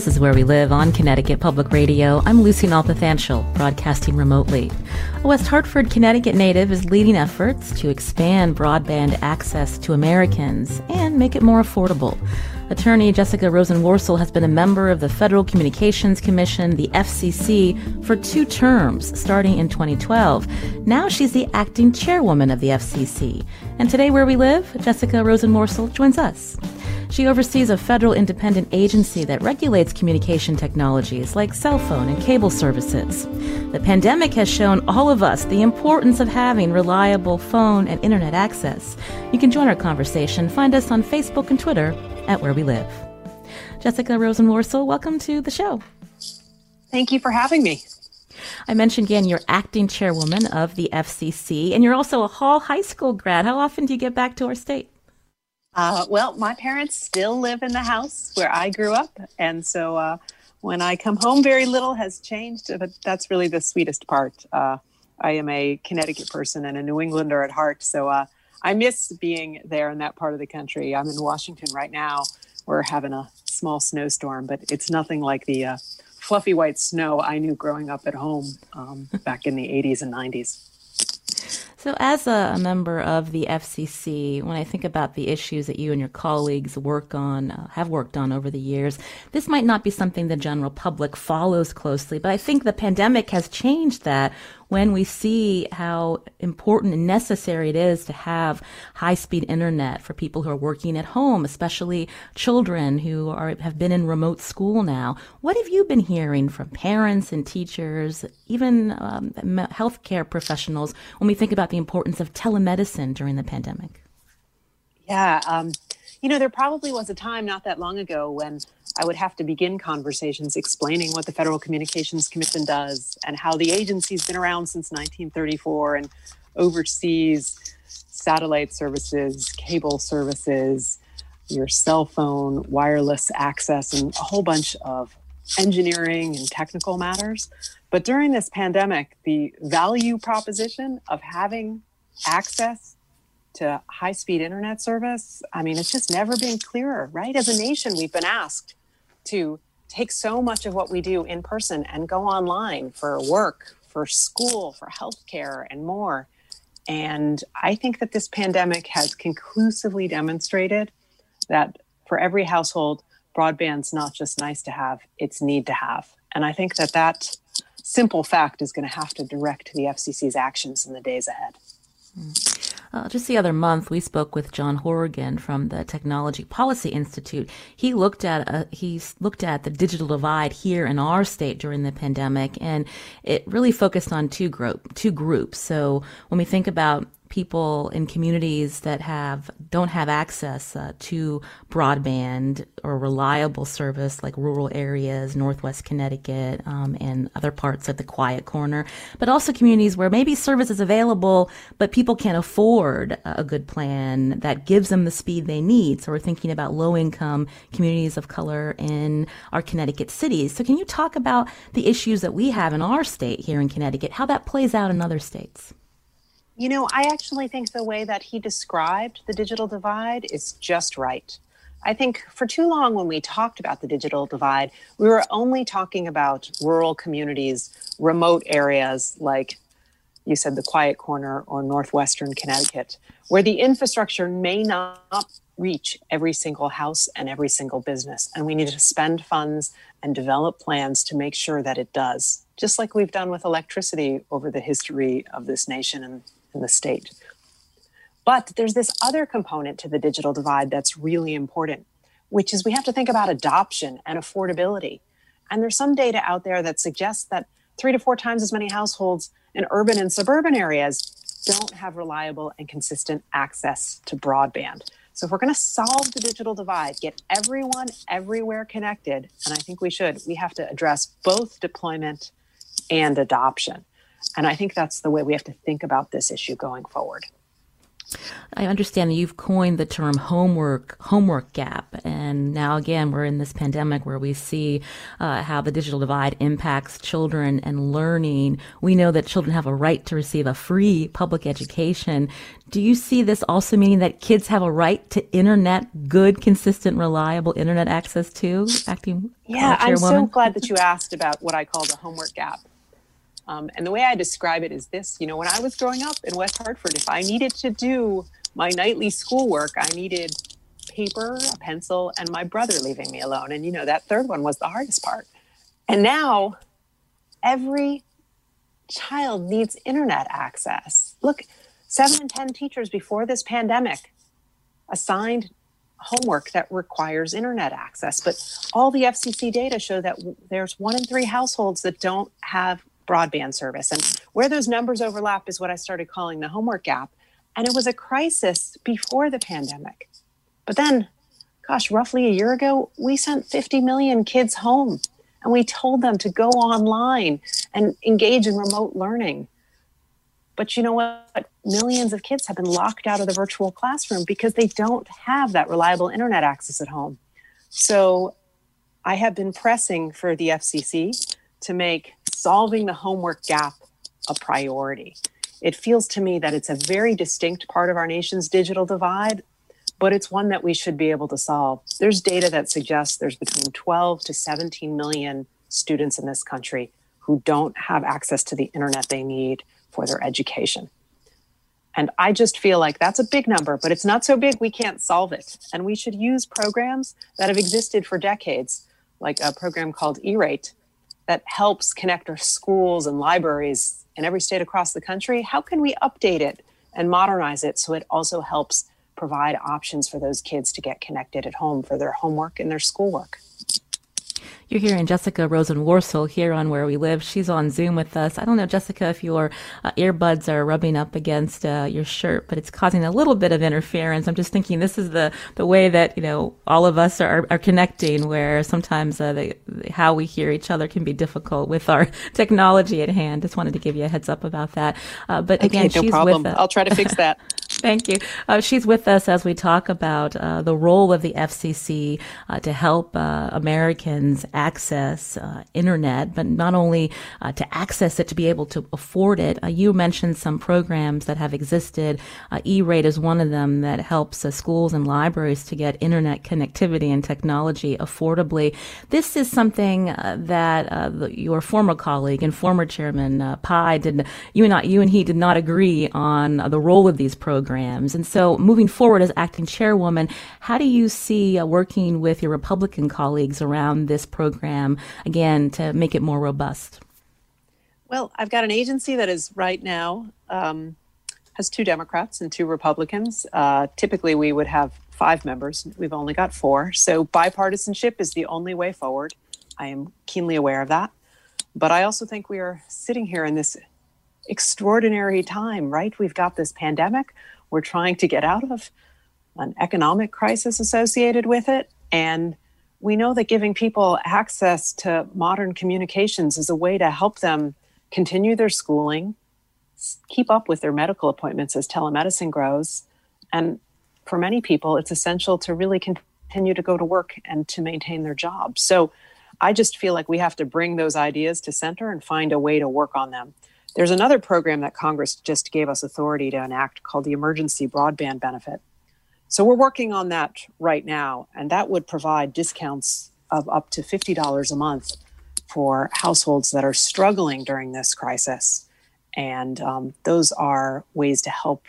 This is Where We Live on Connecticut Public Radio. I'm Lucy Nalpathanchel, broadcasting remotely. A West Hartford, Connecticut native is leading efforts to expand broadband access to Americans and make it more affordable. Attorney Jessica Rosenworcel has been a member of the Federal Communications Commission, the FCC, for two terms, starting in 2012. Now she's the acting chairwoman of the FCC. And today, where we live, Jessica Rosenworcel joins us. She oversees a federal independent agency that regulates communication technologies like cell phone and cable services. The pandemic has shown all of us the importance of having reliable phone and internet access. You can join our conversation. Find us on Facebook and Twitter at Where We Live. Jessica Rosenworcel, welcome to the show. Thank you for having me. I mentioned again you're acting chairwoman of the FCC, and you're also a Hall High School grad. How often do you get back to our state? Uh, well, my parents still live in the house where I grew up, and so uh, when I come home, very little has changed. But that's really the sweetest part. Uh, I am a Connecticut person and a New Englander at heart, so uh, I miss being there in that part of the country. I'm in Washington right now. We're having a small snowstorm, but it's nothing like the uh, fluffy white snow I knew growing up at home um, back in the 80s and 90s. So, as a, member of the FCC, when I think about the issues that you and your colleagues work on, uh, have worked on over the years, this might not be something the general public follows closely, but I think the pandemic has changed that when we see how important and necessary it is to have high speed internet for people who are working at home, especially children who are, have been in remote school now. What have you been hearing from parents and teachers, even um, healthcare professionals, when we think about the importance of telemedicine during the pandemic? Yeah. Um, you know, there probably was a time not that long ago when I would have to begin conversations explaining what the Federal Communications Commission does and how the agency's been around since 1934 and oversees satellite services, cable services, your cell phone, wireless access, and a whole bunch of engineering and technical matters. But during this pandemic, the value proposition of having access to high speed internet service, I mean, it's just never been clearer, right? As a nation, we've been asked to take so much of what we do in person and go online for work, for school, for healthcare, and more. And I think that this pandemic has conclusively demonstrated that for every household, broadband's not just nice to have, it's need to have. And I think that that simple fact is going to have to direct the FCC's actions in the days ahead. Mm. Uh, just the other month, we spoke with John Horrigan from the Technology Policy Institute. He looked at uh, he looked at the digital divide here in our state during the pandemic, and it really focused on two group two groups. So when we think about people in communities that have don't have access uh, to broadband or reliable service like rural areas northwest connecticut um, and other parts of the quiet corner but also communities where maybe service is available but people can't afford a good plan that gives them the speed they need. So we're thinking about low income communities of color in our connecticut cities. So can you talk about the issues that we have in our state here in connecticut how that plays out in other states you know, I actually think the way that he described the digital divide is just right. I think for too long, when we talked about the digital divide, we were only talking about rural communities, remote areas like you said, the Quiet Corner or Northwestern Connecticut, where the infrastructure may not reach every single house and every single business. And we need to spend funds and develop plans to make sure that it does, just like we've done with electricity over the history of this nation and in the state. But there's this other component to the digital divide that's really important, which is we have to think about adoption and affordability. And there's some data out there that suggests that three to four times as many households in urban and suburban areas don't have reliable and consistent access to broadband. So, if we're going to solve the digital divide, get everyone everywhere connected, and I think we should, we have to address both deployment and adoption. And I think that's the way we have to think about this issue going forward. I understand that you've coined the term homework homework gap, and now again we're in this pandemic where we see uh, how the digital divide impacts children and learning. We know that children have a right to receive a free public education. Do you see this also meaning that kids have a right to internet, good, consistent, reliable internet access too? Acting yeah, I'm so glad that you asked about what I call the homework gap. Um, and the way I describe it is this you know, when I was growing up in West Hartford, if I needed to do my nightly schoolwork, I needed paper, a pencil, and my brother leaving me alone. And, you know, that third one was the hardest part. And now every child needs internet access. Look, seven in 10 teachers before this pandemic assigned homework that requires internet access. But all the FCC data show that there's one in three households that don't have broadband service. And where those numbers overlap is what I started calling the homework gap. And it was a crisis before the pandemic. But then, gosh, roughly a year ago, we sent 50 million kids home and we told them to go online and engage in remote learning. But you know what? Millions of kids have been locked out of the virtual classroom because they don't have that reliable internet access at home. So I have been pressing for the FCC to make solving the homework gap a priority. It feels to me that it's a very distinct part of our nation's digital divide, but it's one that we should be able to solve. There's data that suggests there's between 12 to 17 million students in this country who don't have access to the internet they need for their education. And I just feel like that's a big number, but it's not so big we can't solve it. And we should use programs that have existed for decades, like a program called E Rate, that helps connect our schools and libraries in every state across the country, how can we update it and modernize it so it also helps provide options for those kids to get connected at home for their homework and their schoolwork? You're hearing Jessica Rosenworcel here on Where We Live. She's on Zoom with us. I don't know, Jessica, if your uh, earbuds are rubbing up against uh, your shirt, but it's causing a little bit of interference. I'm just thinking this is the, the way that, you know, all of us are, are connecting where sometimes uh, the, how we hear each other can be difficult with our technology at hand. Just wanted to give you a heads up about that. Uh, but again, okay, no she's problem. with I'll try to fix that. Thank you. Uh, she's with us as we talk about uh, the role of the FCC uh, to help uh, Americans access uh, internet, but not only uh, to access it, to be able to afford it. you mentioned some programs that have existed. E-Rate is one of them that helps schools and libraries to get internet connectivity and technology affordably. This is something that the, your former colleague and former chairman uh, Pai did. You and I, you and he did not agree on the role of these programs programs. And so, moving forward as acting chairwoman, how do you see uh, working with your Republican colleagues around this program, again, to make it more robust? Well, I've got an agency that is right now um, has two Democrats and two Republicans. Uh, typically, we would have five members. We've only got four. So, bipartisanship is the only way forward. I am keenly aware of that. But I also think we are sitting here in this extraordinary time, right? We've got this pandemic we're trying to get out of, an economic crisis associated with it. And we know that giving people access to modern communications is a way to help them continue their schooling, keep up with their medical appointments as telemedicine grows. And for many people, it's essential to really continue to go to work and to maintain their job. So I just feel like we have to bring those ideas to center and find a way to work on them. There's another program that Congress just gave us authority to enact called the Emergency Broadband Benefit. So we're working on that right now, and that would provide discounts of up to $50 a month for households that are struggling during this crisis. And um, those are ways to help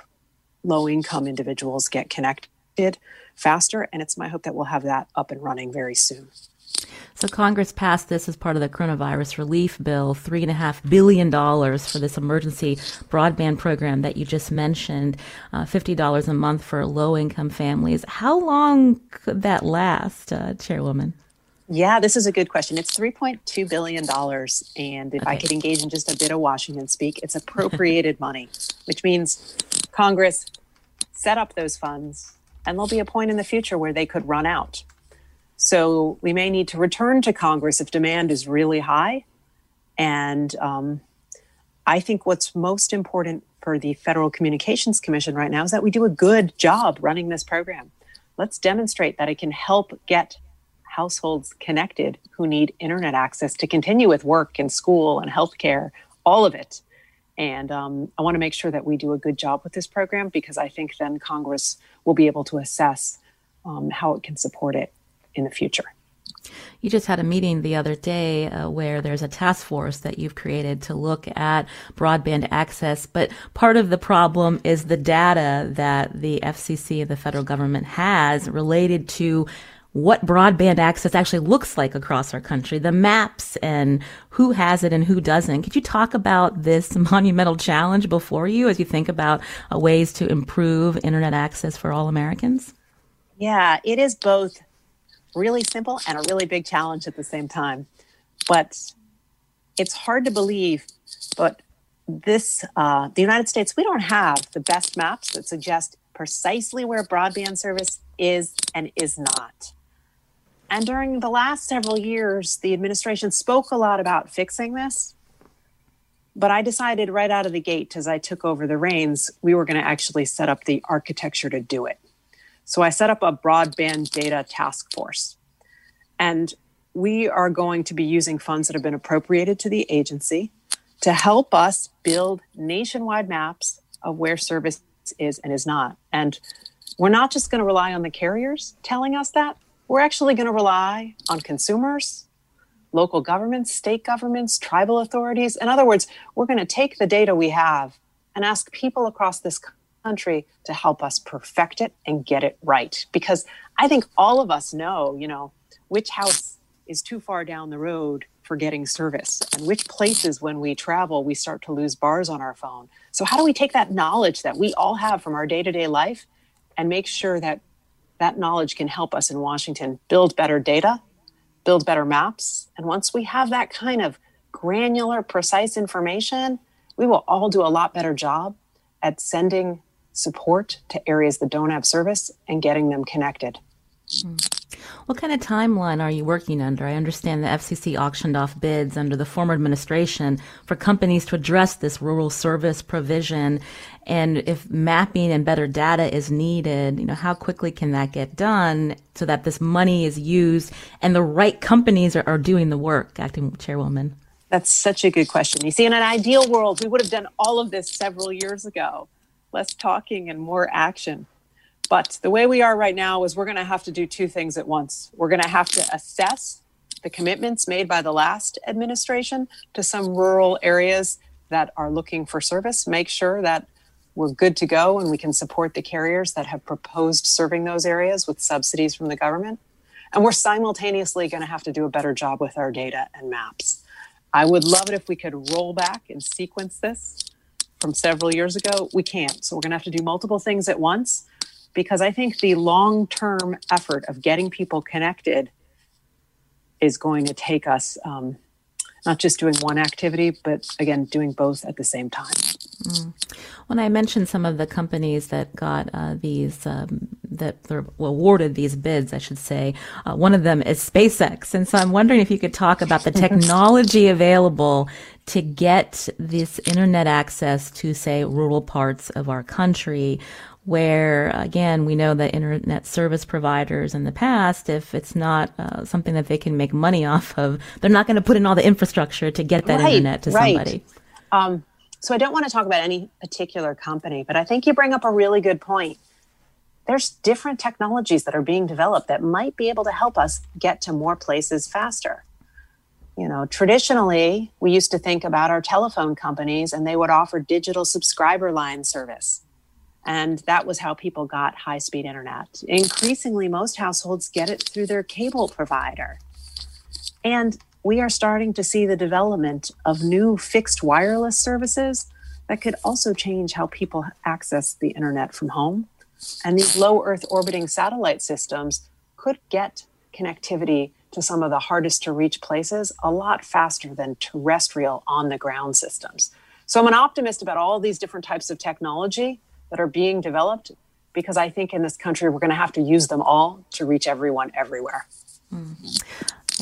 low income individuals get connected faster. And it's my hope that we'll have that up and running very soon. So Congress passed this as part of the coronavirus relief bill, three and a half billion dollars for this emergency broadband program that you just mentioned, uh, fifty dollars a month for low income families. How long could that last, uh, Chairwoman? Yeah, this is a good question. It's $3.2 billion. And if okay. I could engage in just a bit of Washington speak, it's appropriated money, which means Congress set up those funds and there'll be a point in the future where they could run out. So we may need to return to Congress if demand is really high. And um, I think what's most important for the Federal Communications Commission right now is that we do a good job running this program. Let's demonstrate that it can help get households connected who need internet access to continue with work and school and healthcare, all of it. And um, I want to make sure that we do a good job with this program because I think then Congress will be able to assess um, how it can support it in the future. You just had a meeting the other day uh, where there's a task force that you've created to look at broadband access, but part of the problem is the data that the FCC, the federal government, has related to what broadband access actually looks like across our country, the maps and who has it and who doesn't. Could you talk about this monumental challenge before you as you think about uh, ways to improve internet access for all Americans? Yeah, it is both really simple and a really big challenge at the same time. But it's hard to believe, but this, uh, the United States, we don't have the best maps that suggest precisely where broadband service is and is not. And during the last several years, the administration spoke a lot about fixing this. But I decided right out of the gate, as I took over the reins, we were going to actually set up the architecture to do it. So I set up a broadband data task force. And we are going to be using funds that have been appropriated to the agency to help us build nationwide maps of where service is and is not. And we're not just going to rely on the carriers telling us that, we're actually going to rely on consumers, local governments, state governments, tribal authorities. In other words, we're going to take the data we have and ask people across this country to help us perfect it and get it right. Because I think all of us know, you know, which house is too far down the road for getting service and which places when we travel we start to lose bars on our phone. So how do we take that knowledge that we all have from our day-to-day life and make sure that that knowledge can help us in Washington build better data, build better maps, and once we have that kind of granular precise information, we will all do a lot better job at sending support to areas that don't have service and getting them connected. Hmm. What kind of timeline are you working under? I understand the FCC auctioned off bids under the former administration for companies to address this rural service provision. And if mapping and better data is needed, you know, how quickly can that get done so that this money is used and the right companies are, are doing the work, acting chairwoman? That's such a good question. You see, in an ideal world, we would have done all of this several years ago less talking and more action. But the way we are right now is we're going to have to do two things at once. We're going to have to assess the commitments made by the last administration to some rural areas that are looking for service, make sure that we're good to go and we can support the carriers that have proposed serving those areas with subsidies from the government. And we're simultaneously going to have to do a better job with our data and maps. I would love it if we could roll back and sequence this from several years ago, we can't. So we're going to have to do multiple things at once because I think the long term effort of getting people connected is going to take us um, not just doing one activity, but again, doing both at the same time. Mm. When I mentioned some of the companies that got uh, these, um, that were awarded these bids, I should say, uh, one of them is SpaceX. And so I'm wondering if you could talk about the technology available to get this internet access to, say, rural parts of our country where again we know that internet service providers in the past if it's not uh, something that they can make money off of they're not going to put in all the infrastructure to get that right, internet to right. somebody. Um, so i don't want to talk about any particular company but i think you bring up a really good point. There's different technologies that are being developed that might be able to help us get to more places faster you know traditionally we used to think about our telephone companies and they would offer digital subscriber line service and that was how people got high speed internet. Increasingly, most households get it through their cable provider. And we are starting to see the development of new fixed wireless services that could also change how people access the internet from home. And these low Earth orbiting satellite systems could get connectivity to some of the hardest to reach places a lot faster than terrestrial on the ground systems. So I'm an optimist about all these different types of technology that are being developed because I think in this country we're going to have to use them all to reach everyone everywhere. Mm.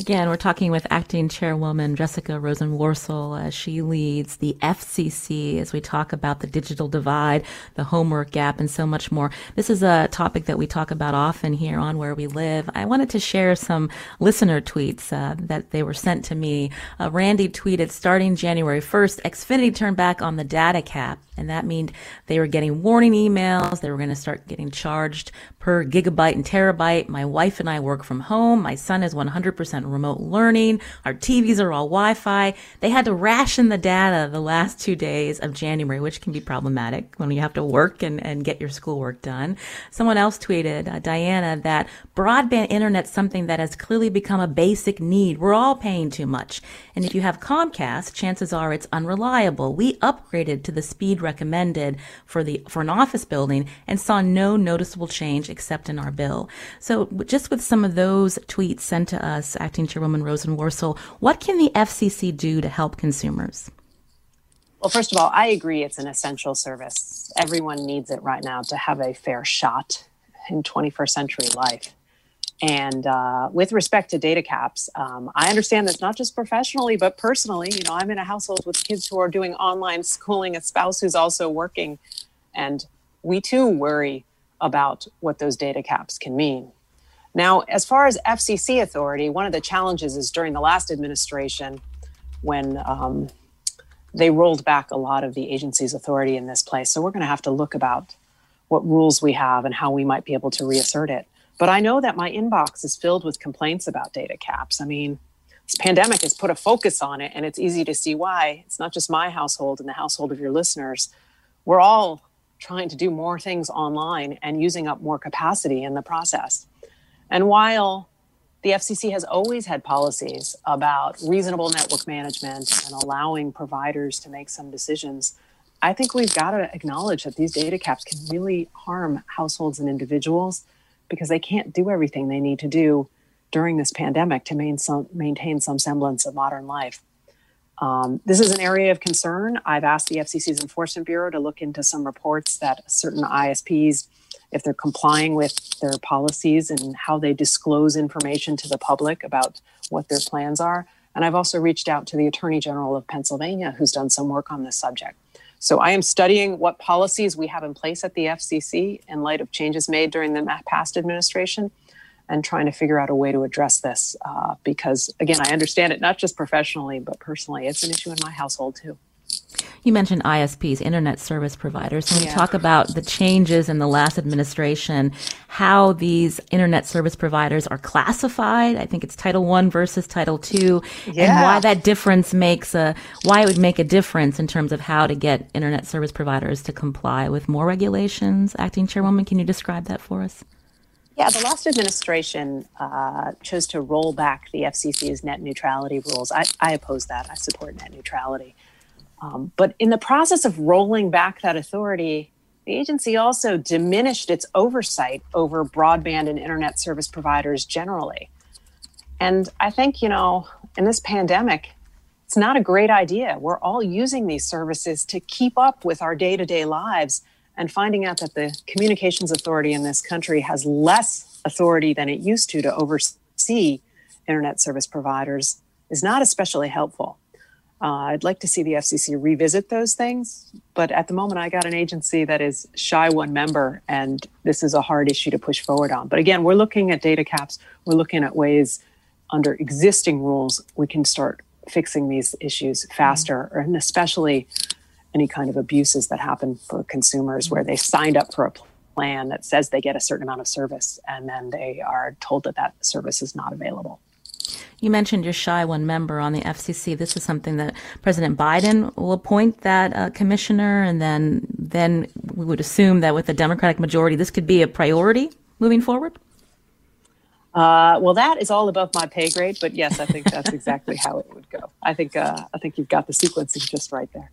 Again, we're talking with acting chairwoman Jessica Rosenworcel as she leads the FCC as we talk about the digital divide, the homework gap, and so much more. This is a topic that we talk about often here on Where We Live. I wanted to share some listener tweets uh, that they were sent to me. Uh, Randy tweeted, starting January 1st, Xfinity turned back on the data cap and that meant they were getting warning emails. They were going to start getting charged per gigabyte and terabyte. My wife and I work from home. My son is 100% remote learning. Our TVs are all Wi-Fi. They had to ration the data the last two days of January, which can be problematic when you have to work and, and get your schoolwork done. Someone else tweeted, uh, Diana, that broadband internet is something that has clearly become a basic need. We're all paying too much. And if you have Comcast, chances are it's unreliable. We upgraded to the speed recommended for the for an office building and saw no noticeable change except in our bill. So just with some of those tweets sent to us, Acting Chairwoman Rosenworcel, what can the FCC do to help consumers? Well, first of all, I agree it's an essential service. Everyone needs it right now to have a fair shot in 21st century life. And uh, with respect to data caps, um, I understand that's not just professionally, but personally. You know, I'm in a household with kids who are doing online schooling, a spouse who's also working. And we too worry about what those data caps can mean. Now, as far as FCC authority, one of the challenges is during the last administration when um, they rolled back a lot of the agency's authority in this place. So we're going to have to look about what rules we have and how we might be able to reassert it. But I know that my inbox is filled with complaints about data caps. I mean, this pandemic has put a focus on it, and it's easy to see why. It's not just my household and the household of your listeners. We're all trying to do more things online and using up more capacity in the process. And while the FCC has always had policies about reasonable network management and allowing providers to make some decisions, I think we've got to acknowledge that these data caps can really harm households and individuals because they can't do everything they need to do during this pandemic to main some, maintain some semblance of modern life. Um, this is an area of concern. I've asked the FCC's Enforcement Bureau to look into some reports that certain ISPs, if they're complying with their policies and how they disclose information to the public about what their plans are. And I've also reached out to the Attorney General of Pennsylvania, who's done some work on this subject. So I am studying what policies we have in place at the FCC in light of changes made during the past administration and trying to figure out a way to address this uh, because, again, I understand it not just professionally, but personally. It's an issue in my household too. You mentioned ISPs, internet service providers. When yeah. we talk about the changes in the last administration, how these internet service providers are classified, I think it's Title One versus Title Two, yeah. and why that difference makes a why it would make a difference in terms of how to get internet service providers to comply with more regulations. Acting Chairwoman, can you describe that for us? Yeah, the last administration uh, chose to roll back the FCC's net neutrality rules. I, I oppose that. I support net neutrality. Um, but in the process of rolling back that authority, the agency also diminished its oversight over broadband and internet service providers generally. And I think, you know, in this pandemic, it's not a great idea. We're all using these services to keep up with our day to day lives. And finding out that the communications authority in this country has less authority than it used to to oversee internet service providers is not especially helpful. Uh, I'd like to see the FCC revisit those things, but at the moment, I got an agency that is shy one member, and this is a hard issue to push forward on. But again, we're looking at data caps. We're looking at ways under existing rules we can start fixing these issues faster, mm-hmm. and especially any kind of abuses that happen for consumers where they signed up for a plan that says they get a certain amount of service, and then they are told that that service is not available. You mentioned your shy one member on the FCC. This is something that President Biden will appoint that uh, commissioner, and then then we would assume that with the Democratic majority, this could be a priority moving forward. Uh, well, that is all above my pay grade, but yes, I think that's exactly how it would go. I think uh, I think you've got the sequencing just right there.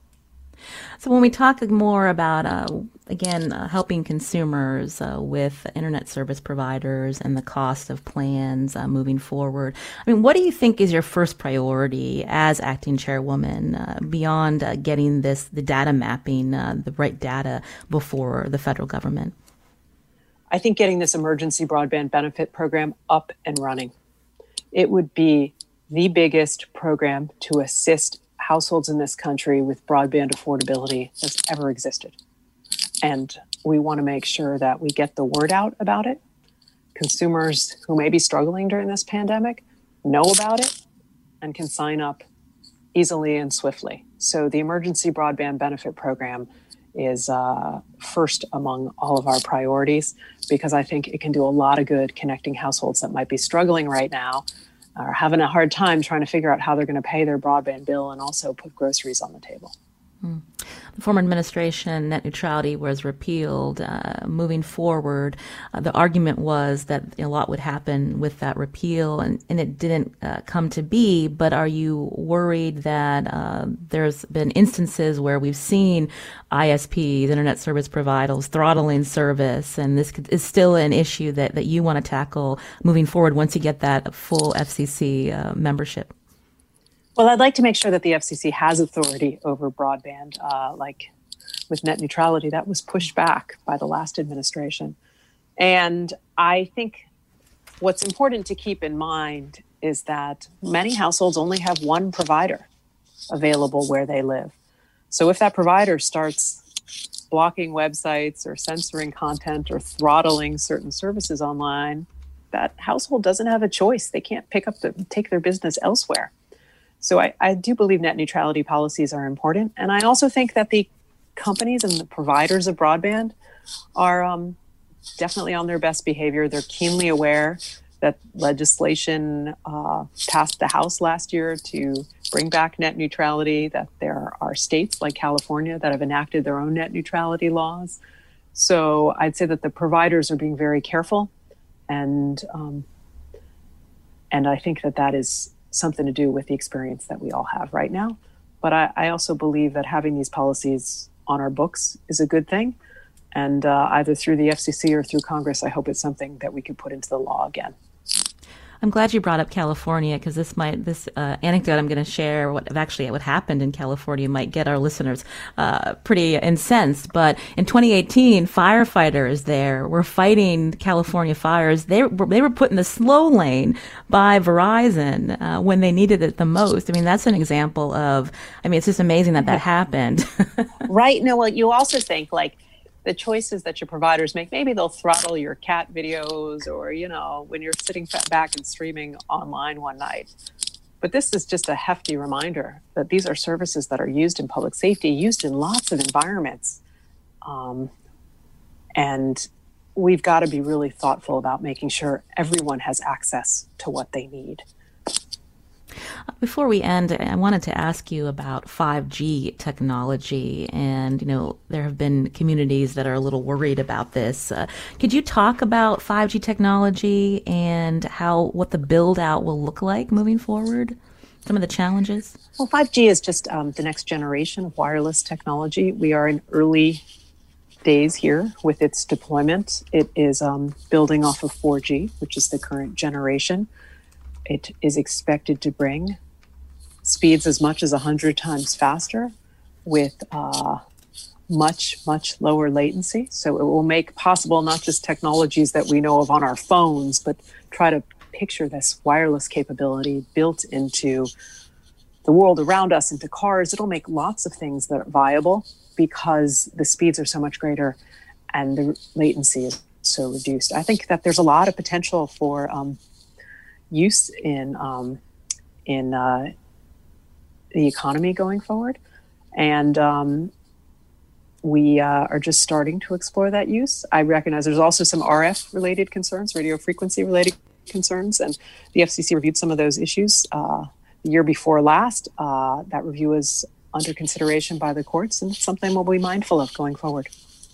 So when we talk more about, uh, again, uh, helping consumers uh, with internet service providers and the cost of plans uh, moving forward, I mean, what do you think is your first priority as acting chairwoman uh, beyond uh, getting this, the data mapping, the right data before the federal government? I think getting this emergency broadband benefit program up and running. It would be the biggest program to assist households in this country with broadband affordability that's ever existed. And we want to make sure that we get the word out about it. Consumers who may be struggling during this pandemic know about it and can sign up easily and swiftly. So, the Emergency Broadband Benefit Program is uh, first among all of our priorities because I think it can do a lot of good connecting households that might be struggling right now are having a hard time trying to figure out how they're going to pay their broadband bill and also put groceries on the table. The former administration, net neutrality was repealed. Uh, moving forward, uh, the argument was that a lot would happen with that repeal, and, and it didn't uh, come to be. But are you worried that uh, there's been instances where we've seen ISPs, internet service providers, throttling service, and this is still an issue that, that you want to tackle moving forward once you get that full FCC uh, membership? Well, I'd like to make sure that the FCC has authority over broadband, uh, like with net neutrality. That was pushed back by the last administration. And I think what's important to keep in mind is that many households only have one provider available where they live. So if that provider starts blocking websites or censoring content or throttling certain services online, that household doesn't have a choice. They can't pick up the take their business elsewhere. So I, I do believe net neutrality policies are important. And I also think that the companies and the providers of broadband are um, definitely on their best behavior. They're keenly aware that legislation uh, passed the House last year to bring back net neutrality, that there are states like California that have enacted their own net neutrality laws. So I'd say that the providers are being very careful, and um, and I think that that is something to do with the experience that we all have right now. But I, I also believe that having these policies on our books is a good thing. And uh, either through the FCC or through Congress, I hope it's something that we can put into the law again. I'm glad you brought up California because this might this uh, anecdote I'm going to share what actually what happened in California might get our listeners uh, pretty incensed. But in 2018, firefighters there were fighting California fires. They were, they were put in the slow lane by Verizon uh, when they needed it the most. I mean, that's an example of. I mean, it's just amazing that that happened. right. No. Well, you also think like the choices that your providers make. Maybe they'll throttle your cat videos or you know when you're sitting back and streaming online one night. But this is just a hefty reminder that these are services that are used in public safety used in lots of environments. Um, and we've got to be really thoughtful about making sure everyone has access to what they need before we end, I wanted to ask you about 5G technology. And, you know, there have been communities that are a little worried about this. Uh, could you talk about 5G technology and how, what the build out will look like moving forward? Some of the challenges? Well, 5G is just um, the next generation of wireless technology. We are in early days here with its deployment. It is um, building off of 4G, which is the current generation it is expected to bring speeds as much as 100 times faster with uh, much, much lower latency. So it will make possible not just technologies that we know of on our phones, but try to picture this wireless capability built into the world around us, into cars. It'll make lots of things that are viable because the speeds are so much greater and the latency is so reduced. I think that there's a lot of potential for um, use in um, in uh, the economy going forward, and um, we uh, are just starting to explore that use. I recognize there's also some RF related concerns, radio frequency related concerns, and the FCC reviewed some of those issues uh, the year before last. Uh, that review is under consideration by the courts, and something we'll be mindful of going forward.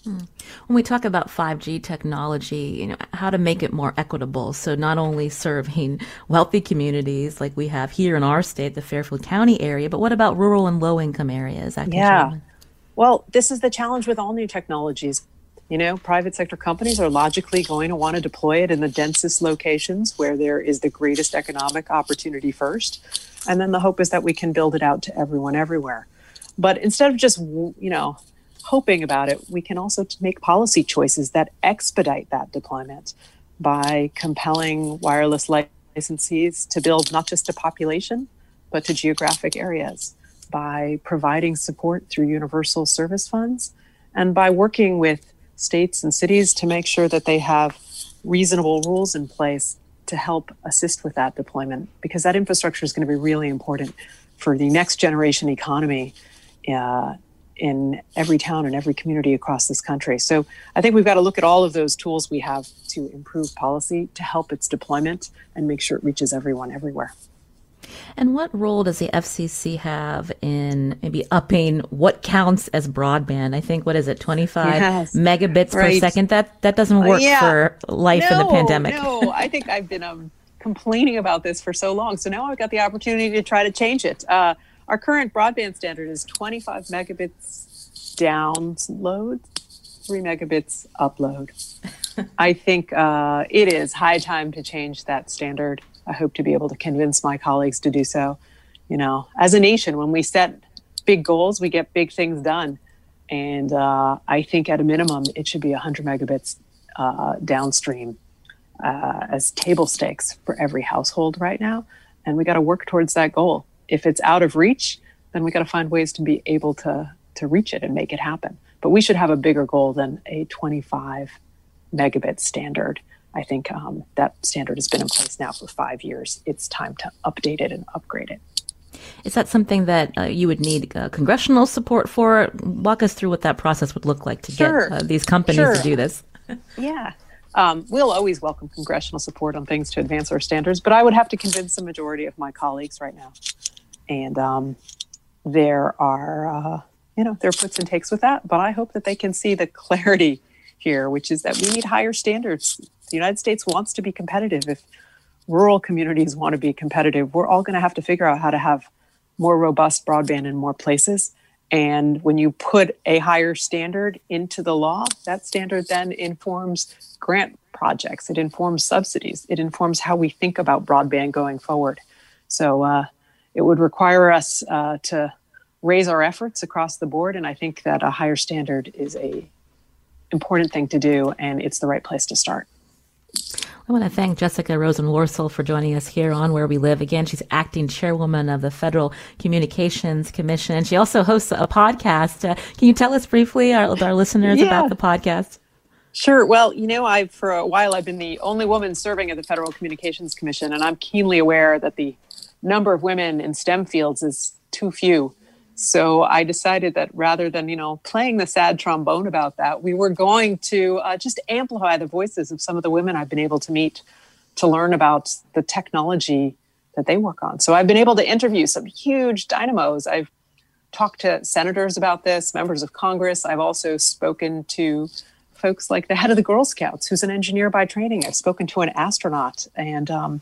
Hmm. When we talk about 5G technology, you know, how to make it more equitable. So not only serving wealthy communities like we have here in our state, the Fairfield County area, but what about rural and low income areas? yeah. Well, this is the challenge with all new technologies. You know, private sector companies are logically going to want to deploy it in the densest locations where there is the greatest economic opportunity first. And then the hope is that we can build it out to everyone everywhere. But instead of just, you know, hoping about it, we can also make policy choices that expedite that deployment by compelling wireless licensees to build not just to population, but to geographic areas, by providing support through universal service funds, and by working with states and cities to make sure that they have reasonable rules in place to help assist with that deployment because that infrastructure is going to be really important for the next generation economy uh, in every town and every community across this country. So I think we've got to look at all of those tools we have to improve policy to help its deployment and make sure it reaches everyone everywhere. And what role does the FCC have in maybe upping what counts as broadband? I think what is it, twenty five yes, megabits right. per second? That that doesn't work uh, yeah. for life no, in the pandemic. no, I think I've been um, complaining about this for so long. So now I've got the opportunity to try to change it. Uh, our current broadband standard is twenty five megabits download, three megabits upload. I think uh, it is high time to change that standard. I hope to be able to convince my colleagues to do so. You know, as a nation, when we set big goals, we get big things done. And uh, I think at a minimum, it should be 100 megabits uh, downstream uh, as table stakes for every household right now. And we got to work towards that goal. If it's out of reach, then we got to find ways to be able to to reach it and make it happen. But we should have a bigger goal than a 25 megabit standard. I think um, that standard has been in place now for five years. It's time to update it and upgrade it. Is that something that uh, you would need uh, congressional support for? Walk us through what that process would look like to sure. get uh, these companies sure. to do this. yeah. Um, we'll always welcome congressional support on things to advance our standards, but I would have to convince the majority of my colleagues right now. And um, there are, uh, you know, there are puts and takes with that, but I hope that they can see the clarity here, which is that we need higher standards the United States wants to be competitive. If rural communities want to be competitive, we're all going to have to figure out how to have more robust broadband in more places. And when you put a higher standard into the law, that standard then informs grant projects, it informs subsidies, it informs how we think about broadband going forward. So uh, it would require us uh, to raise our efforts across the board. And I think that a higher standard is a important thing to do, and it's the right place to start. I want to thank Jessica Rosenworcel for joining us here on Where We Live. Again, she's acting chairwoman of the Federal Communications Commission. And she also hosts a podcast. Uh, can you tell us briefly, our, our listeners, yeah. about the podcast? Sure. Well, you know, I for a while I've been the only woman serving at the Federal Communications Commission, and I'm keenly aware that the number of women in STEM fields is too few. So I decided that rather than, you know, playing the sad trombone about that, we were going to uh, just amplify the voices of some of the women I've been able to meet to learn about the technology that they work on. So I've been able to interview some huge dynamos. I've talked to senators about this, members of Congress. I've also spoken to folks like the head of the Girl Scouts, who's an engineer by training. I've spoken to an astronaut. And um,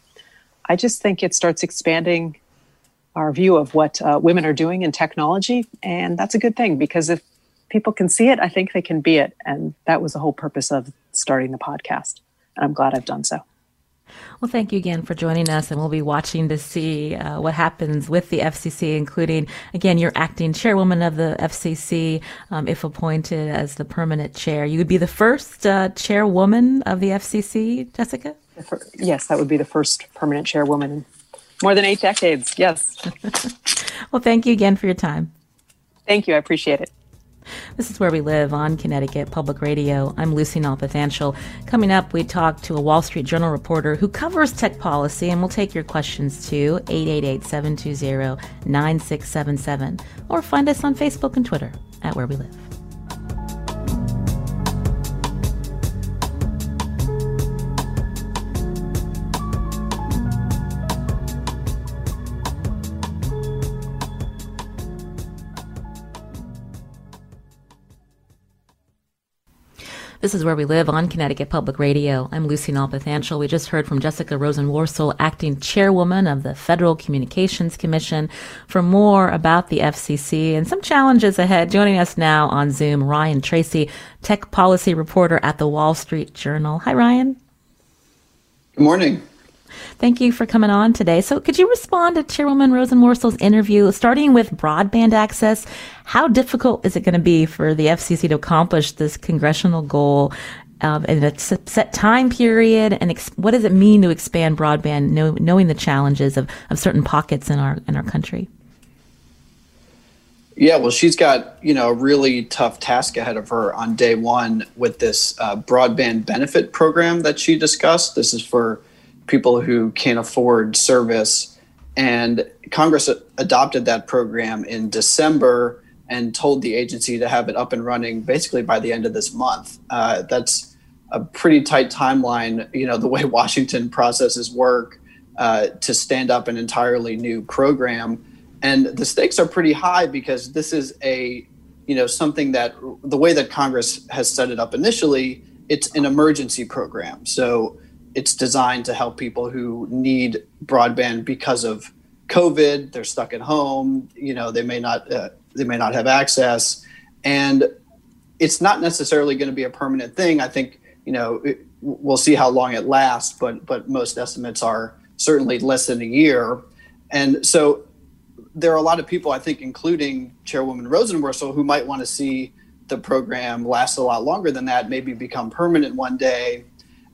I just think it starts expanding our view of what uh, women are doing in technology. And that's a good thing because if people can see it, I think they can be it. And that was the whole purpose of starting the podcast. And I'm glad I've done so. Well, thank you again for joining us, and we'll be watching to see uh, what happens with the FCC, including, again, you're acting chairwoman of the FCC, um, if appointed as the permanent chair. You would be the first uh, chairwoman of the FCC, Jessica? Yes, that would be the first permanent chairwoman more than eight decades, yes. well, thank you again for your time. Thank you. I appreciate it. This is Where We Live on Connecticut Public Radio. I'm Lucy Nalpathanchel. Coming up, we talk to a Wall Street Journal reporter who covers tech policy, and we'll take your questions to 888-720-9677 or find us on Facebook and Twitter at Where We Live. This is Where We Live on Connecticut Public Radio. I'm Lucy Nalpathanchel. We just heard from Jessica Rosenworcel, acting chairwoman of the Federal Communications Commission. For more about the FCC and some challenges ahead, joining us now on Zoom, Ryan Tracy, tech policy reporter at the Wall Street Journal. Hi, Ryan. Good morning. Thank you for coming on today. So, could you respond to Chairwoman Rosenworcel's interview, starting with broadband access? How difficult is it going to be for the FCC to accomplish this congressional goal um, in a set time period? And ex- what does it mean to expand broadband, know, knowing the challenges of, of certain pockets in our in our country? Yeah, well, she's got you know a really tough task ahead of her on day one with this uh, broadband benefit program that she discussed. This is for people who can't afford service. And Congress adopted that program in December and told the agency to have it up and running basically by the end of this month. Uh, that's a pretty tight timeline, you know, the way Washington processes work uh, to stand up an entirely new program. And the stakes are pretty high because this is a, you know, something that the way that Congress has set it up initially, it's an emergency program. So it's designed to help people who need broadband because of COVID. They're stuck at home. You know, they may not uh, they may not have access, and it's not necessarily going to be a permanent thing. I think you know it, we'll see how long it lasts, but but most estimates are certainly less than a year, and so there are a lot of people I think, including Chairwoman Rosenworcel, who might want to see the program last a lot longer than that, maybe become permanent one day.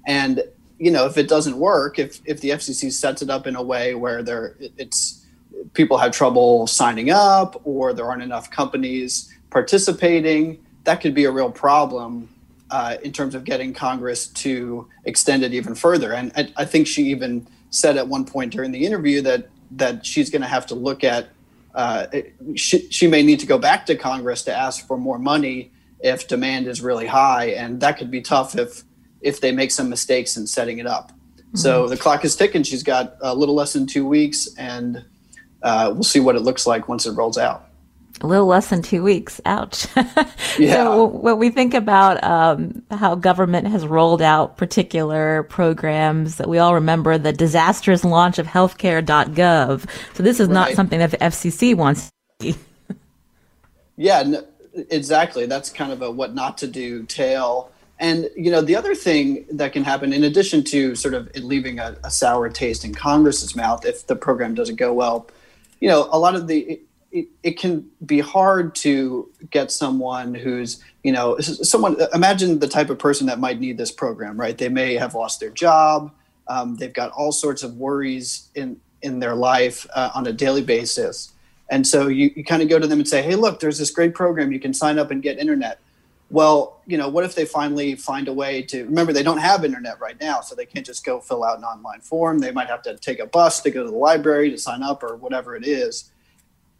And you know, if it doesn't work, if if the FCC sets it up in a way where there it's people have trouble signing up or there aren't enough companies participating, that could be a real problem uh, in terms of getting Congress to extend it even further. And I, I think she even said at one point during the interview that that she's going to have to look at. Uh, she, she may need to go back to Congress to ask for more money if demand is really high, and that could be tough if if they make some mistakes in setting it up. Mm-hmm. So the clock is ticking. She's got a little less than two weeks, and uh, we'll see what it looks like once it rolls out. A little less than two weeks. Ouch. yeah. So when we think about um, how government has rolled out particular programs, that we all remember the disastrous launch of healthcare.gov. So this is right. not something that the FCC wants. yeah, exactly. That's kind of a what not to do tale and you know the other thing that can happen, in addition to sort of it leaving a, a sour taste in Congress's mouth if the program doesn't go well, you know a lot of the it, it, can be hard to get someone who's you know someone imagine the type of person that might need this program right? They may have lost their job um, they've got all sorts of worries in in their life uh, on a daily basis. And so you, you kind of go to them and say hey look there's this great program. You can sign up and get internet well, you know, what if they finally find a way to remember they don't have internet right now, so they can't just go fill out an online form. They might have to take a bus to go to the library to sign up or whatever it is.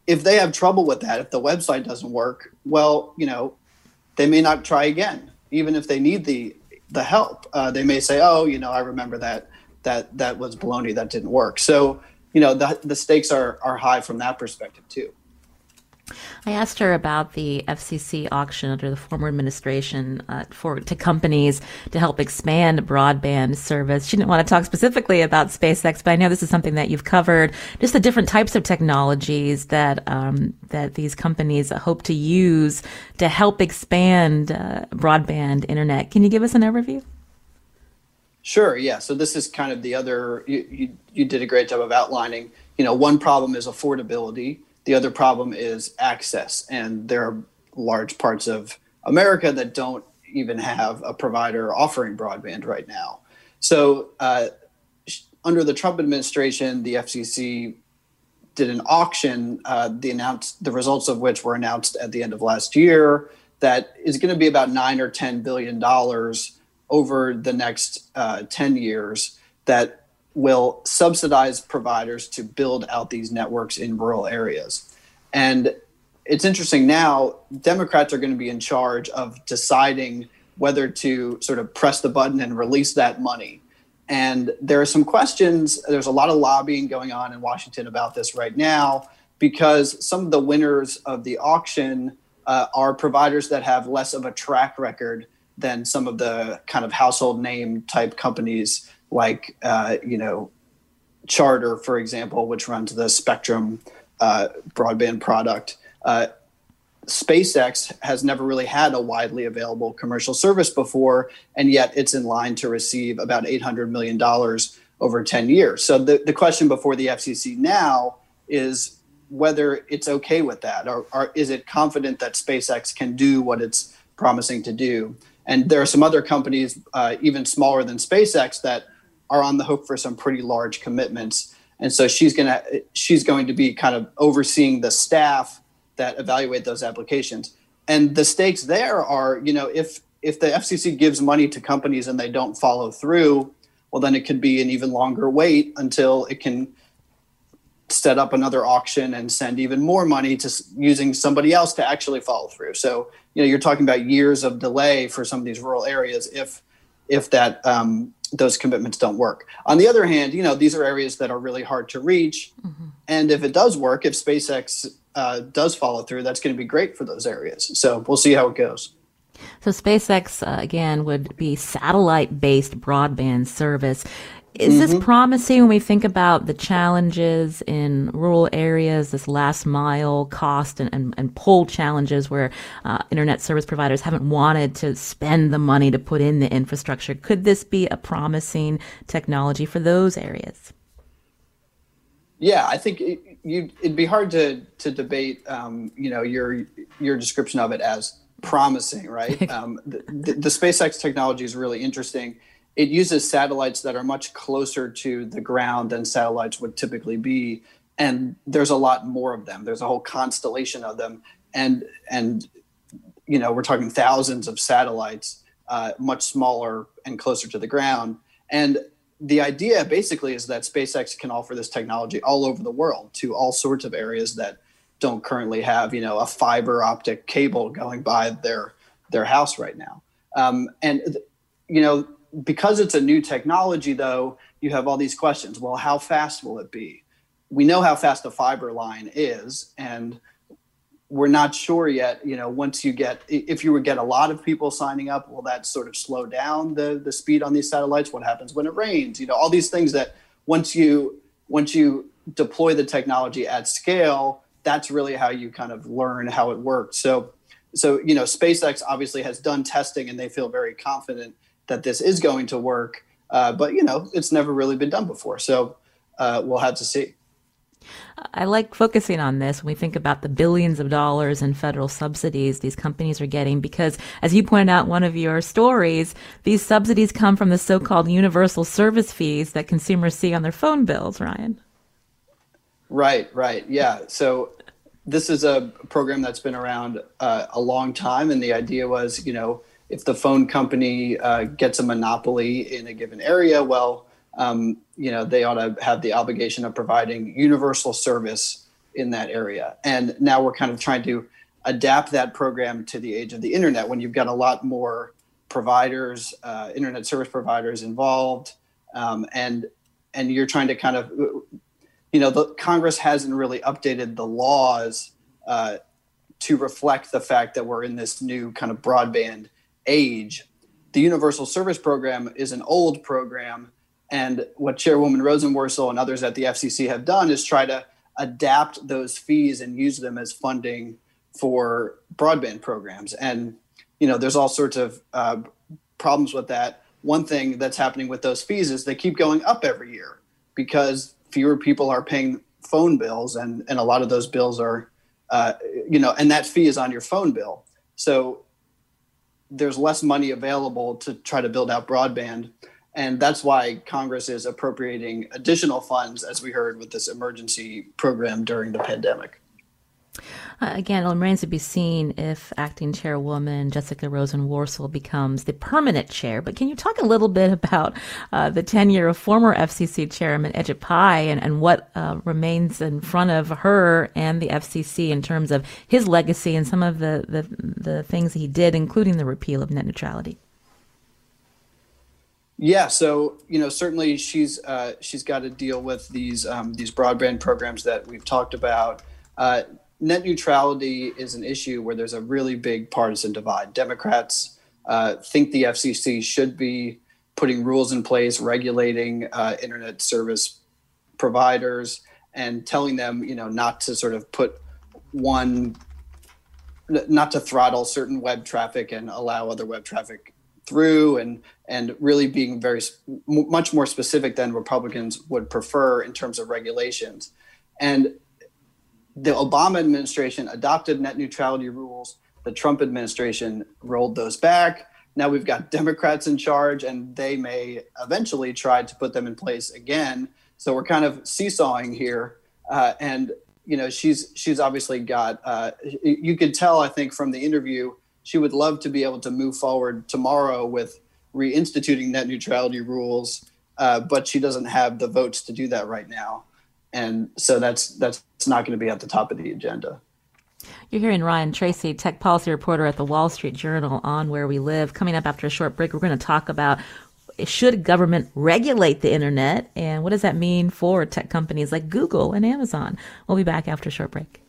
If they have trouble with that, if the website doesn't work, well, you know, they may not try again, even if they need the the help. Uh, they may say, "Oh, you know, I remember that that that was baloney that didn't work." So, you know, the the stakes are are high from that perspective too. I asked her about the FCC auction under the former administration uh, for to companies to help expand broadband service. She didn't want to talk specifically about SpaceX, but I know this is something that you've covered. Just the different types of technologies that um, that these companies hope to use to help expand uh, broadband internet. Can you give us an overview? Sure. Yeah. So this is kind of the other. You, you, you did a great job of outlining. You know, one problem is affordability the other problem is access, and there are large parts of America that don't even have a provider offering broadband right now. So, uh, under the Trump administration, the FCC did an auction. Uh, the announced the results of which were announced at the end of last year. That is going to be about nine or ten billion dollars over the next uh, ten years. That will subsidize providers to build out these networks in rural areas. And it's interesting now, Democrats are going to be in charge of deciding whether to sort of press the button and release that money. And there are some questions. There's a lot of lobbying going on in Washington about this right now because some of the winners of the auction uh, are providers that have less of a track record than some of the kind of household name type companies like uh, you know Charter, for example, which runs the Spectrum uh, broadband product. Uh, SpaceX has never really had a widely available commercial service before, and yet it's in line to receive about $800 million over 10 years. So the, the question before the FCC now is whether it's okay with that, or, or is it confident that SpaceX can do what it's promising to do? And there are some other companies, uh, even smaller than SpaceX, that are on the hook for some pretty large commitments. And so she's gonna she's going to be kind of overseeing the staff that evaluate those applications. And the stakes there are, you know, if if the FCC gives money to companies and they don't follow through, well, then it could be an even longer wait until it can set up another auction and send even more money to using somebody else to actually follow through. So, you know, you're talking about years of delay for some of these rural areas if if that um, those commitments don't work. On the other hand, you know, these are areas that are really hard to reach, mm-hmm. and if it does work, if SpaceX uh, does follow through, that's going to be great for those areas. So we'll see how it goes. So SpaceX uh, again would be satellite-based broadband service. Is mm-hmm. this promising when we think about the challenges in rural areas, this last mile cost and, and, and pull challenges where uh, internet service providers haven't wanted to spend the money to put in the infrastructure? Could this be a promising technology for those areas? Yeah, I think it, you, it'd be hard to to debate, um, you know, your your description of it as promising, right? um, the, the, the, SpaceX technology is really interesting. It uses satellites that are much closer to the ground than satellites would typically be, and there's a lot more of them. There's a whole constellation of them, and and you know we're talking thousands of satellites, uh, much smaller and closer to the ground. And the idea basically is that SpaceX can offer this technology all over the world to all sorts of areas that don't currently have you know a fiber optic cable going by their their house right now um, and you know because it's a new technology though you have all these questions. Well how fast will it be? We know how fast a fiber line is and we're not sure yet you know once you get if you would get a lot of people signing up will that sort of slow down the the speed on these satellites? What happens when it rains? You know all these things that once you once you deploy the technology at scale that's really how you kind of learn how it works. So, so you know, SpaceX obviously has done testing, and they feel very confident that this is going to work. Uh, but you know, it's never really been done before, so uh, we'll have to see. I like focusing on this when we think about the billions of dollars in federal subsidies these companies are getting because, as you pointed out in one of your stories, these subsidies come from the so called universal service fees that consumers see on their phone bills, Ryan. Right, right. Yeah. So this is a program that's been around uh, a long time, and the idea was, you know, if the phone company uh, gets a monopoly in a given area, well, um, you know, they ought to have the obligation of providing universal service in that area. And now we're kind of trying to adapt that program to the age of the internet when you've got a lot more providers, uh, internet service providers involved, um, and and you're trying to kind of you know, the Congress hasn't really updated the laws uh, to reflect the fact that we're in this new kind of broadband age. The Universal Service Program is an old program, and what Chairwoman Rosenworcel and others at the FCC have done is try to adapt those fees and use them as funding for broadband programs. And you know, there's all sorts of uh, problems with that. One thing that's happening with those fees is they keep going up every year because fewer people are paying phone bills, and and a lot of those bills are, uh, you know, and that fee is on your phone bill. So there's less money available to try to build out broadband. And that's why Congress is appropriating additional funds, as we heard with this emergency program during the pandemic. Uh, again, it remains to be seen if acting chairwoman Jessica Rosenworcel becomes the permanent chair. But can you talk a little bit about uh, the tenure of former FCC chairman Ajit Pai and, and what uh, remains in front of her and the FCC in terms of his legacy and some of the, the, the things he did, including the repeal of net neutrality? Yeah, so you know certainly she's uh, she's got to deal with these um, these broadband programs that we've talked about. Uh, net neutrality is an issue where there's a really big partisan divide. Democrats uh, think the FCC should be putting rules in place regulating uh, internet service providers and telling them, you know, not to sort of put one, not to throttle certain web traffic and allow other web traffic through and and really being very much more specific than Republicans would prefer in terms of regulations. And the Obama administration adopted net neutrality rules. The Trump administration rolled those back. Now we've got Democrats in charge, and they may eventually try to put them in place again. So we're kind of seesawing here. Uh, and you know, she's she's obviously got. Uh, you could tell, I think, from the interview, she would love to be able to move forward tomorrow with reinstituting net neutrality rules, uh, but she doesn't have the votes to do that right now, and so that's that's not going to be at the top of the agenda. You're hearing Ryan Tracy, tech policy reporter at the Wall Street Journal on Where We Live. Coming up after a short break, we're going to talk about should government regulate the internet and what does that mean for tech companies like Google and Amazon? We'll be back after a short break.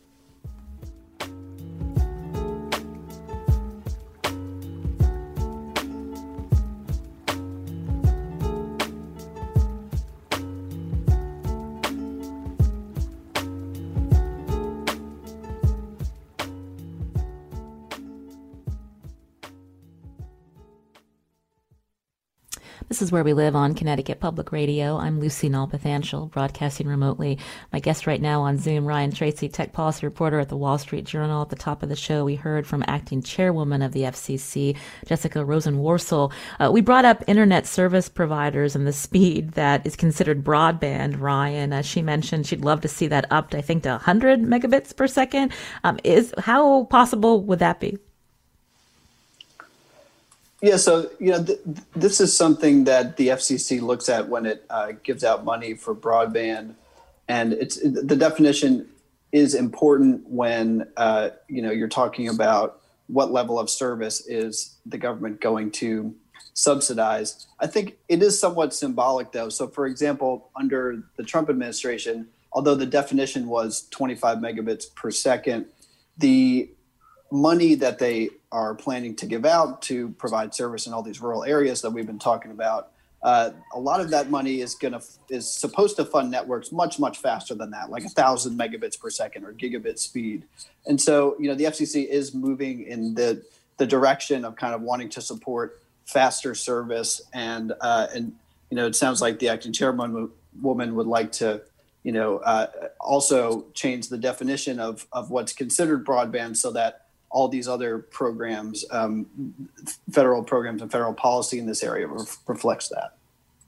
This is Where We Live on Connecticut Public Radio. I'm Lucy Nalpathanchel, broadcasting remotely. My guest right now on Zoom, Ryan Tracy, tech policy reporter at the Wall Street Journal. At the top of the show, we heard from acting chairwoman of the FCC, Jessica Rosenworcel. Uh, we brought up internet service providers and the speed that is considered broadband. Ryan, as she mentioned, she'd love to see that up to, I think, to 100 megabits per second. Um, is how possible would that be? Yeah, so you know, th- this is something that the FCC looks at when it uh, gives out money for broadband, and it's the definition is important when uh, you know you're talking about what level of service is the government going to subsidize. I think it is somewhat symbolic, though. So, for example, under the Trump administration, although the definition was 25 megabits per second, the money that they are planning to give out to provide service in all these rural areas that we've been talking about. Uh, a lot of that money is going to is supposed to fund networks much much faster than that, like a thousand megabits per second or gigabit speed. And so, you know, the FCC is moving in the the direction of kind of wanting to support faster service, and uh, and you know, it sounds like the acting chairman woman would like to you know uh, also change the definition of of what's considered broadband so that all these other programs, um, federal programs and federal policy in this area re- reflects that.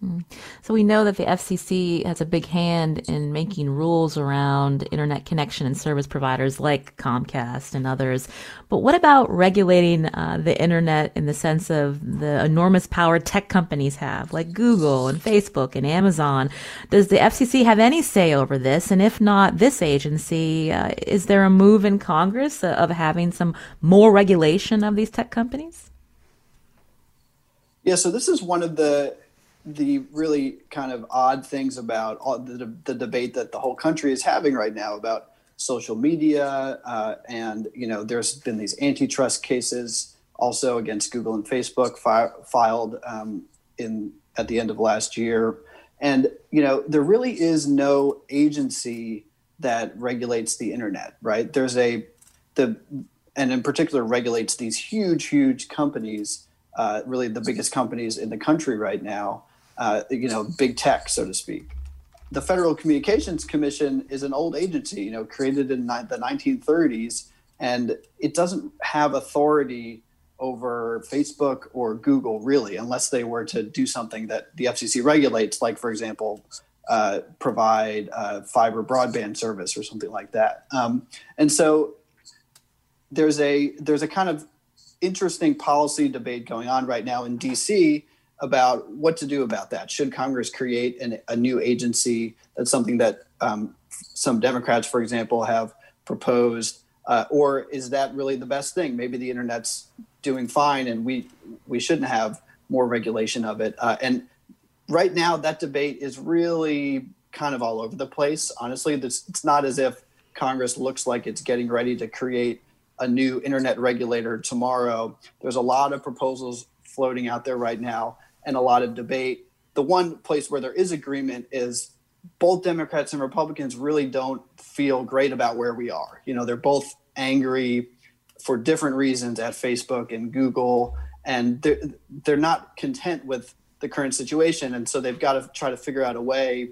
Mm. So we know that the FCC has a big hand in making rules around internet connection and service providers like Comcast and others. But what about regulating uh, the internet in the sense of the enormous power tech companies have, like Google and Facebook and Amazon? Does the FCC have any say over this? And if not this agency, uh, is there a move in Congress of having some more regulation of these tech companies? Yeah, so this is one of the the really kind of odd things about all the, the debate that the whole country is having right now about social media uh, and you know there's been these antitrust cases also against google and facebook fi- filed um, in at the end of last year. And you know there really is no agency that regulates the internet right? There's a the and in particular regulates these huge huge companies uh, really the biggest companies in the country right now uh, you know, big tech, so to speak. The Federal Communications Commission is an old agency, you know, created in the 1930s, and it doesn't have authority over Facebook or Google, really, unless they were to do something that the FCC regulates, like, for example, uh, provide uh, fiber broadband service or something like that. Um, and so there's a there's a kind of interesting policy debate going on right now in DC about what to do about that. Should Congress create an, a new agency? That's something that um, some Democrats, for example, have proposed. Uh, or is that really the best thing? Maybe the internet's doing fine, and we we shouldn't have more regulation of it. Uh, and right now, that debate is really kind of all over the place. Honestly, this, it's not as if Congress looks like it's getting ready to create a new internet regulator tomorrow. There's a lot of proposals floating out there right now and a lot of debate. The one place where there is agreement is both Democrats and Republicans really don't feel great about where we are. You know, they're both angry for different reasons at Facebook and Google, and they're, they're not content with the current situation. And so they've got to try to figure out a way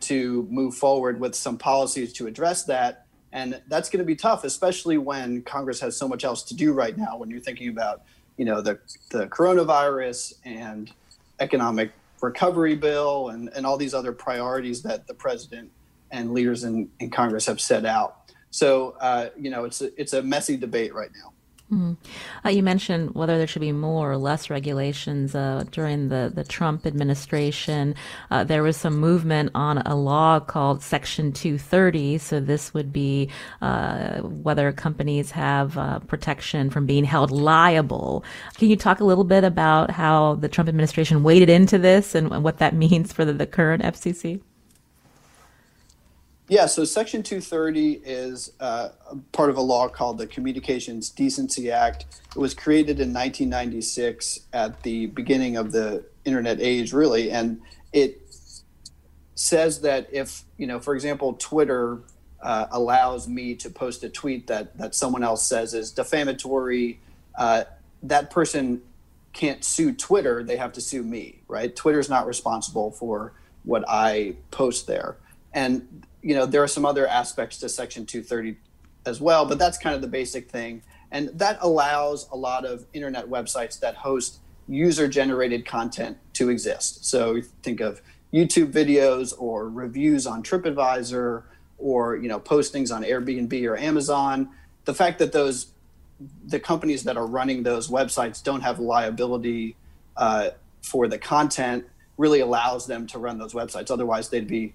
to move forward with some policies to address that. And that's going to be tough, especially when Congress has so much else to do right now. When you're thinking about, you know, the the coronavirus and economic recovery bill and, and all these other priorities that the president and leaders in, in Congress have set out. So, uh, you know, it's a, it's a messy debate right now. Mm-hmm. Uh, you mentioned whether there should be more or less regulations uh, during the, the Trump administration. Uh, there was some movement on a law called Section 230. So this would be uh, whether companies have uh, protection from being held liable. Can you talk a little bit about how the Trump administration waded into this and, and what that means for the, the current FCC? Yeah, so Section 230 is uh, part of a law called the Communications Decency Act. It was created in 1996 at the beginning of the internet age, really, and it says that if, you know, for example, Twitter uh, allows me to post a tweet that, that someone else says is defamatory, uh, that person can't sue Twitter, they have to sue me, right? Twitter's not responsible for what I post there. And you know, there are some other aspects to Section 230 as well, but that's kind of the basic thing. And that allows a lot of internet websites that host user generated content to exist. So think of YouTube videos or reviews on TripAdvisor or you know postings on Airbnb or Amazon. The fact that those the companies that are running those websites don't have liability uh, for the content really allows them to run those websites. Otherwise, they'd be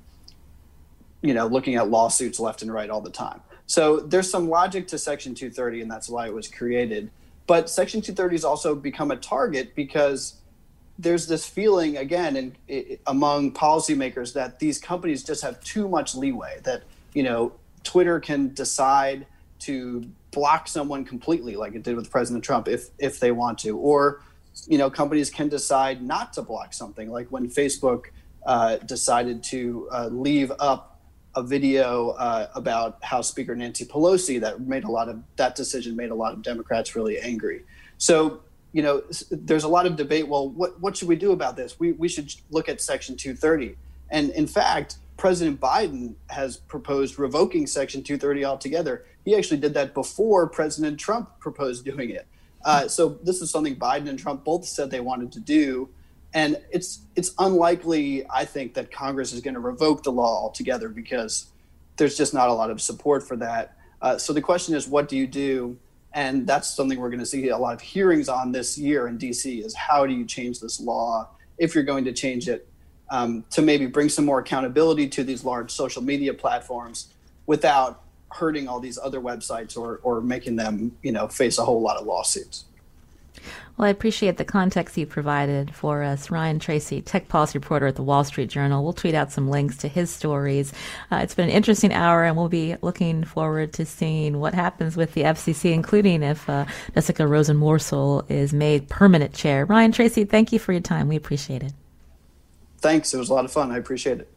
you know, looking at lawsuits left and right all the time. So there's some logic to Section 230, and that's why it was created. But Section 230 has also become a target because there's this feeling, again, in, in, among policymakers that these companies just have too much leeway. That you know, Twitter can decide to block someone completely, like it did with President Trump, if if they want to, or you know, companies can decide not to block something, like when Facebook uh, decided to uh, leave up a video uh, about House Speaker Nancy Pelosi that made a lot of that decision made a lot of Democrats really angry. So you know, there's a lot of debate. Well, what what should we do about this? We we should look at Section 230. And in fact, President Biden has proposed revoking Section 230 altogether. He actually did that before President Trump proposed doing it. Uh, so this is something Biden and Trump both said they wanted to do and it's it's unlikely i think that congress is going to revoke the law altogether because there's just not a lot of support for that. Uh, so the question is what do you do? And that's something we're going to see a lot of hearings on this year in dc is how do you change this law if you're going to change it um, to maybe bring some more accountability to these large social media platforms without hurting all these other websites or, or making them you know face a whole lot of lawsuits well, I appreciate the context you provided for us. Ryan Tracy, tech policy reporter at the Wall Street Journal. We'll tweet out some links to his stories. Uh, it's been an interesting hour, and we'll be looking forward to seeing what happens with the FCC, including if uh, Jessica Rosenworcel is made permanent chair. Ryan Tracy, thank you for your time. We appreciate it. Thanks. It was a lot of fun. I appreciate it.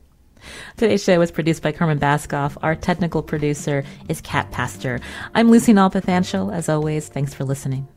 Today's show was produced by Carmen Baskauf. Our technical producer is Kat Pastor. I'm Lucy Nalpathanchel. As always, thanks for listening.